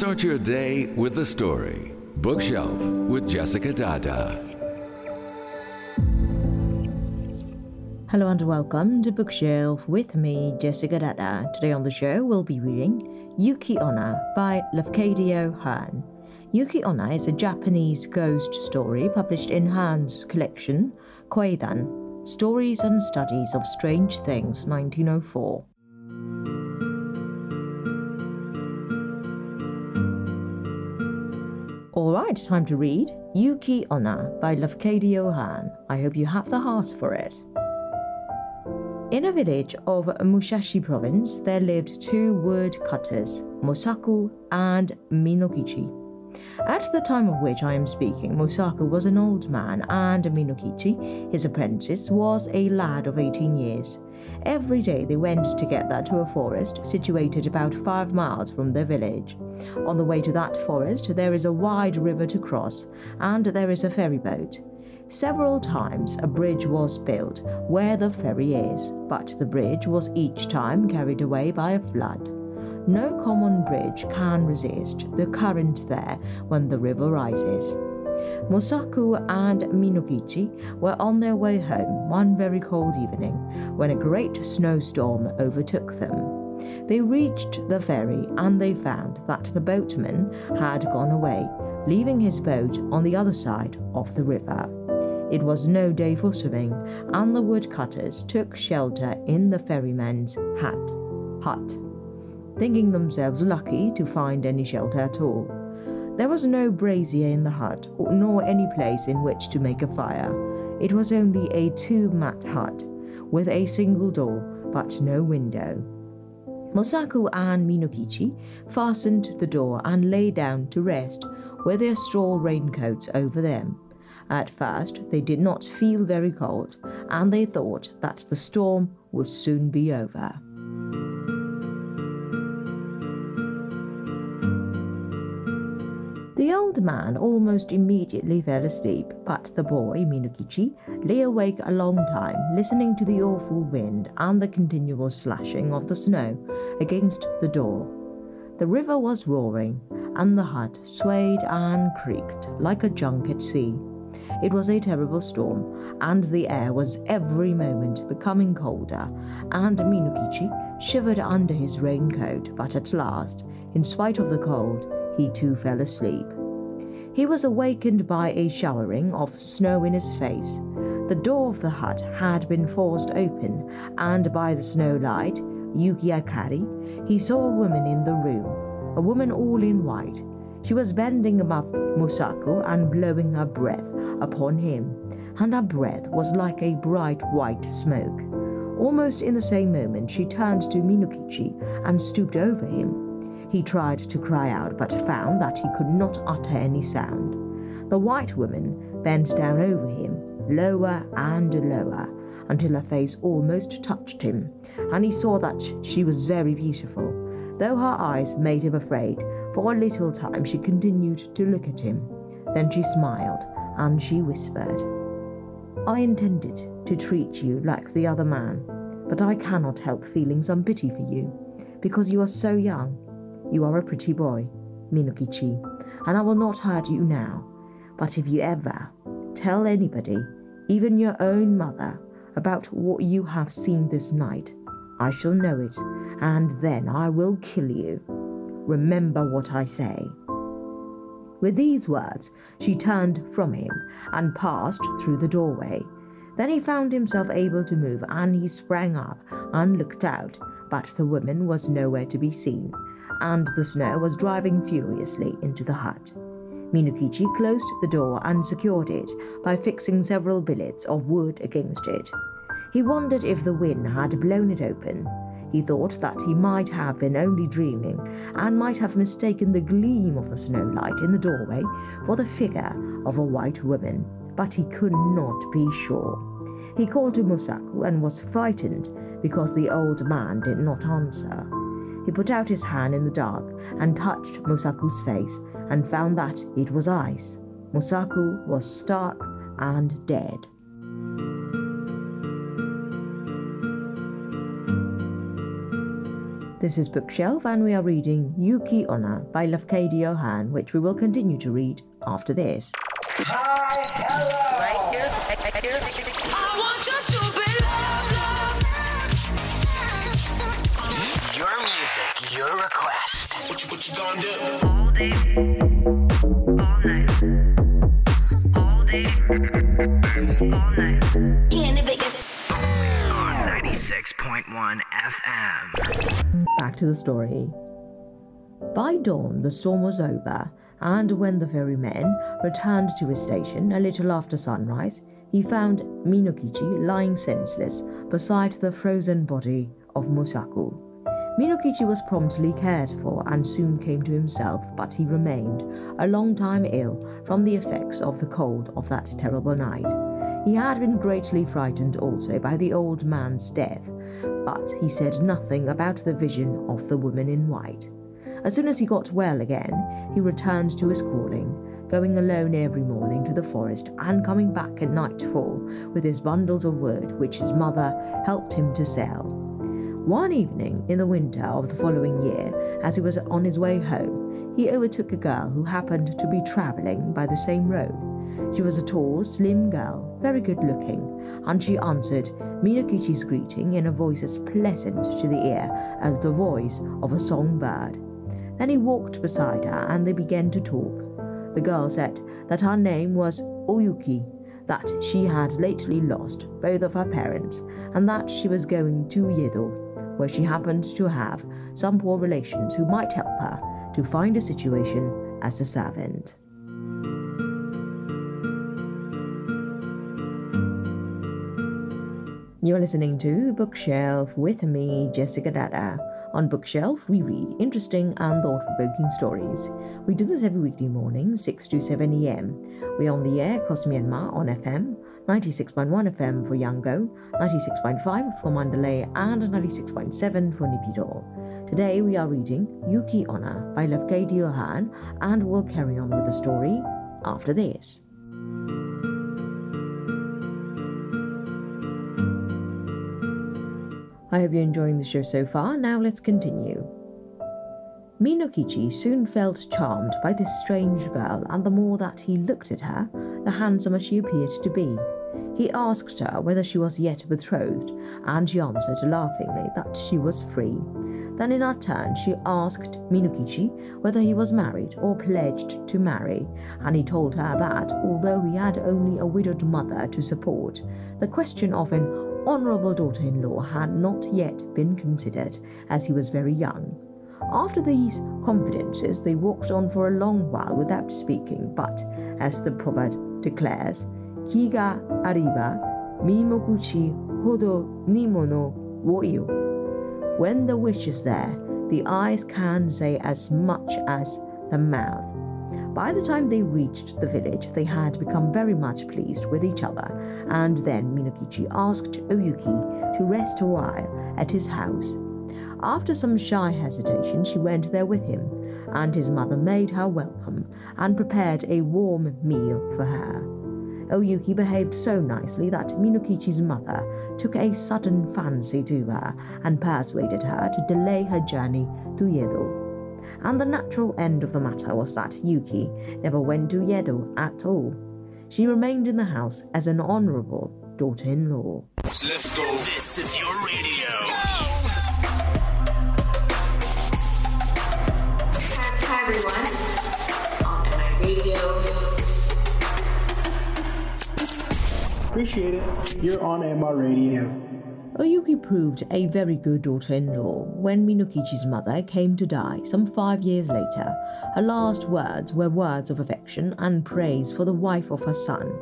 Start your day with a story. Bookshelf with Jessica Dada. Hello and welcome to Bookshelf with me, Jessica Dada. Today on the show, we'll be reading Yuki Onna by Lafcadio Hearn. Yuki Onna is a Japanese ghost story published in Hearn's collection, Kwaidan Stories and Studies of Strange Things, 1904. Alright, time to read Yuki Onna by Lafcadio Hearn. I hope you have the heart for it. In a village of Musashi province, there lived two woodcutters, Mosaku and Minokichi. At the time of which I am speaking, Mosaku was an old man, and Minokichi, his apprentice, was a lad of 18 years. Every day they went together to a forest situated about five miles from their village. On the way to that forest, there is a wide river to cross, and there is a ferry boat. Several times a bridge was built where the ferry is, but the bridge was each time carried away by a flood. No common bridge can resist the current there when the river rises. Mosaku and Minokichi were on their way home one very cold evening when a great snowstorm overtook them. They reached the ferry and they found that the boatman had gone away, leaving his boat on the other side of the river. It was no day for swimming, and the woodcutters took shelter in the ferryman's hut, thinking themselves lucky to find any shelter at all. There was no brazier in the hut, nor any place in which to make a fire. It was only a two mat hut, with a single door, but no window. Mosaku and Minokichi fastened the door and lay down to rest, with their straw raincoats over them. At first, they did not feel very cold, and they thought that the storm would soon be over. Man almost immediately fell asleep, but the boy, Minokichi, lay awake a long time, listening to the awful wind and the continual slashing of the snow against the door. The river was roaring, and the hut swayed and creaked like a junk at sea. It was a terrible storm, and the air was every moment becoming colder, and Minokichi shivered under his raincoat, but at last, in spite of the cold, he too fell asleep. He was awakened by a showering of snow in his face. The door of the hut had been forced open, and by the snow light, Yuki Akari, he saw a woman in the room, a woman all in white. She was bending above Mosaku and blowing her breath upon him, and her breath was like a bright white smoke. Almost in the same moment, she turned to Minokichi and stooped over him. He tried to cry out, but found that he could not utter any sound. The white woman bent down over him, lower and lower, until her face almost touched him, and he saw that she was very beautiful, though her eyes made him afraid. For a little time she continued to look at him. Then she smiled and she whispered, I intended to treat you like the other man, but I cannot help feeling some pity for you, because you are so young. You are a pretty boy, Minokichi, and I will not hurt you now. But if you ever tell anybody, even your own mother, about what you have seen this night, I shall know it, and then I will kill you. Remember what I say. With these words, she turned from him and passed through the doorway. Then he found himself able to move, and he sprang up and looked out, but the woman was nowhere to be seen, and the snow was driving furiously into the hut. Minokichi closed the door and secured it by fixing several billets of wood against it. He wondered if the wind had blown it open. He thought that he might have been only dreaming and might have mistaken the gleam of the snowlight in the doorway for the figure of a white woman, but he could not be sure. He called to Mosaku and was frightened because the old man did not answer. He put out his hand in the dark and touched Mosaku's face and found that it was ice. Mosaku was stark and dead. This is Bookshelf, and we are reading Yuki Onna by Lafcadio Hearn, which we will continue to read after this. Hi, hello. Your music, your request. What you, what you gonna do? all day, all night, all day, all night. On 96.1 FM. Back to the story. By dawn, the storm was over, and when the ferryman returned to his station a little after sunrise, he found Minokichi lying senseless beside the frozen body of Mosaku. Minokichi was promptly cared for and soon came to himself, but he remained a long time ill from the effects of the cold of that terrible night. He had been greatly frightened also by the old man's death, but he said nothing about the vision of the woman in white. As soon as he got well again, he returned to his calling, going alone every morning to the forest and coming back at nightfall with his bundles of wood which his mother helped him to sell. One evening in the winter of the following year, as he was on his way home, he overtook a girl who happened to be travelling by the same road. She was a tall, slim girl, very good looking, and she answered Minokichi's greeting in a voice as pleasant to the ear as the voice of a songbird. Then he walked beside her and they began to talk. The girl said that her name was Oyuki, that she had lately lost both of her parents, and that she was going to Yedo, where she happened to have some poor relations who might help her to find a situation as a servant. You're listening to Bookshelf with me, Jessica Dada. On Bookshelf, we read interesting and thought provoking stories. We do this every weekday morning, 6 to 7 am. We're on the air across Myanmar on FM, 96.1 FM for Yangon, 96.5 for Mandalay, and 96.7 for Naypyidaw. Today we are reading Yuki Onna by Lafcadio Hearn, and we'll carry on with the story after this. I hope you're enjoying the show so far. Now let's continue. Minokichi soon felt charmed by this strange girl, and the more that he looked at her, the handsomer she appeared to be. He asked her whether she was yet betrothed, and she answered laughingly that she was free. Then, in her turn, she asked Minokichi whether he was married or pledged to marry, and he told her that, although he had only a widowed mother to support, the question of an honourable daughter in law had not yet been considered, as he was very young. After these confidences, they walked on for a long while without speaking, but, as the proverb declares, Kiga arriba, mimoguchi hodo ni mono wo iyo. When the wish is there, the eyes can say as much as the mouth. By the time they reached the village, they had become very much pleased with each other, and then Minokichi asked Oyuki to rest a while at his house. After some shy hesitation, she went there with him, and his mother made her welcome and prepared a warm meal for her. Oyuki behaved so nicely that Minokichi's mother took a sudden fancy to her and persuaded her to delay her journey to Yedo. And the natural end of the matter was that Yuki never went to Yedo at all. She remained in the house as an honorable daughter in law. Let's go. This is your radio. Hi everyone. On my radio. Appreciate it. You're on MI Radio. Oyuki proved a very good daughter in law when Minokichi's mother came to die some five years later. Her last words were words of affection and praise for the wife of her son.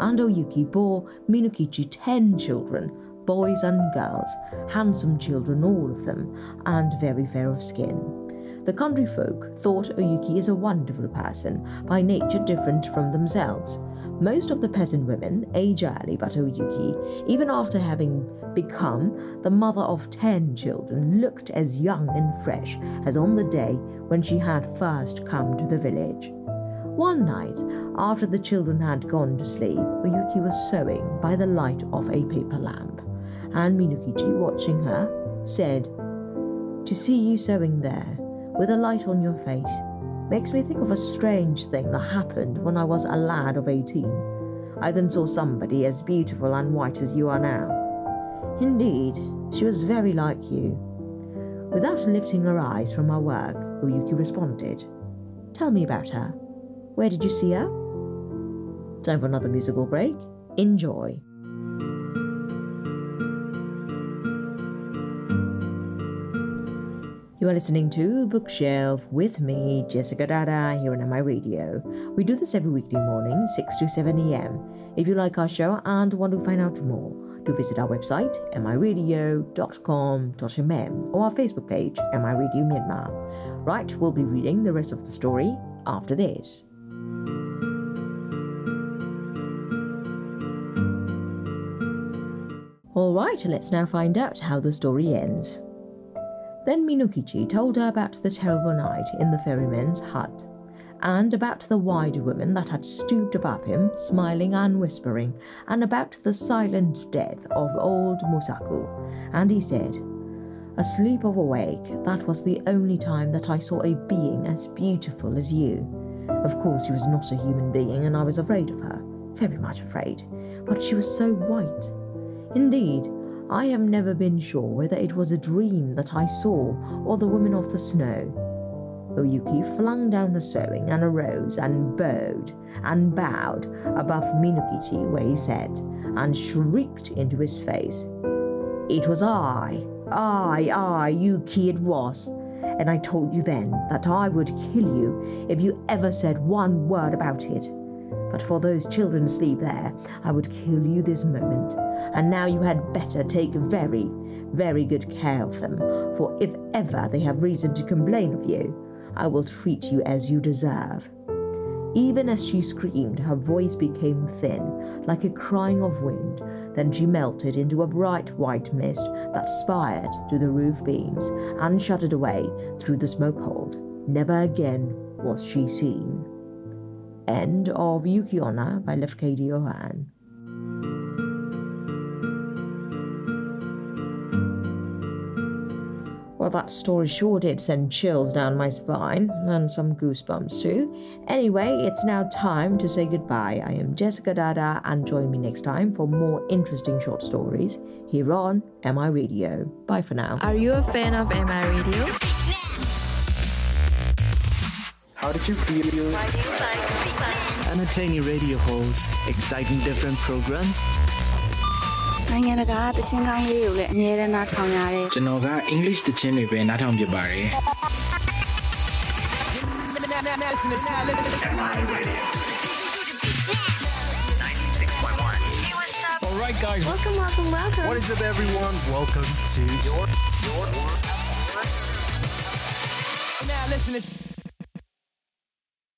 And Oyuki bore Minokichi ten children, boys and girls, handsome children, all of them, and very fair of skin. The country folk thought Oyuki is a wonderful person, by nature different from themselves. Most of the peasant women age early, but Oyuki, even after having become the mother of ten children, looked as young and fresh as on the day when she had first come to the village. One night, after the children had gone to sleep, Oyuki was sewing by the light of a paper lamp, and Minokichi, watching her, said, To see you sewing there, with a light on your face, makes me think of a strange thing that happened when I was a lad of 18. I then saw somebody as beautiful and white as you are now. Indeed, she was very like you. Without lifting her eyes from her work, Oyuki responded, Tell me about her. Where did you see her? Time for another musical break. Enjoy. You are listening to Bookshelf with me, Jessica Dada, here on MI Radio. We do this every weekday morning, 6 to 7 a.m. If you like our show and want to find out more, do visit our website, miradio.com.mm, or our Facebook page, MI Radio Myanmar. Right, we'll be reading the rest of the story after this. All right, let's now find out how the story ends. Then Minokichi told her about the terrible night in the ferryman's hut, and about the wide woman that had stooped above him, smiling and whispering, and about the silent death of old Mosaku. And he said, Asleep or awake, that was the only time that I saw a being as beautiful as you. Of course, she was not a human being, and I was afraid of her, very much afraid, but she was so white. Indeed, I have never been sure whether it was a dream that I saw or the woman of the snow. Oh, Oyuki flung down her sewing and arose and bowed and bowed above Minokichi where he sat and shrieked into his face. It was I, I, I, Yuki it was. And I told you then that I would kill you if you ever said one word about it. But for those children asleep there, I would kill you this moment. And now you had better take very, very good care of them, for if ever they have reason to complain of you, I will treat you as you deserve. Even as she screamed, her voice became thin, like a crying of wind. Then she melted into a bright white mist that spired to the roof beams and shuddered away through the smoke hold. Never again was she seen. End of Yuki Onna by Lafcadio Hearn. Well, that story sure did send chills down my spine, and some goosebumps too. Anyway, it's now time to say goodbye. I am Jessica Dada, and join me next time for more interesting short stories here on MI Radio. Bye for now. Are you a fan of MI Radio? How did you feel? entertaining radio hosts, exciting different programs. နိုင်ငံတကာသချင်းကောင်းလေးကိုလည်းအမြဲတမ်းနှားထောင်ရတယ် ကျွန်တော်က English သချင်းတွေပဲနားထောင်ပြပါတယ် Alright, guys. Welcome, welcome, welcome. What is up, everyone? Welcome to your. your now listening.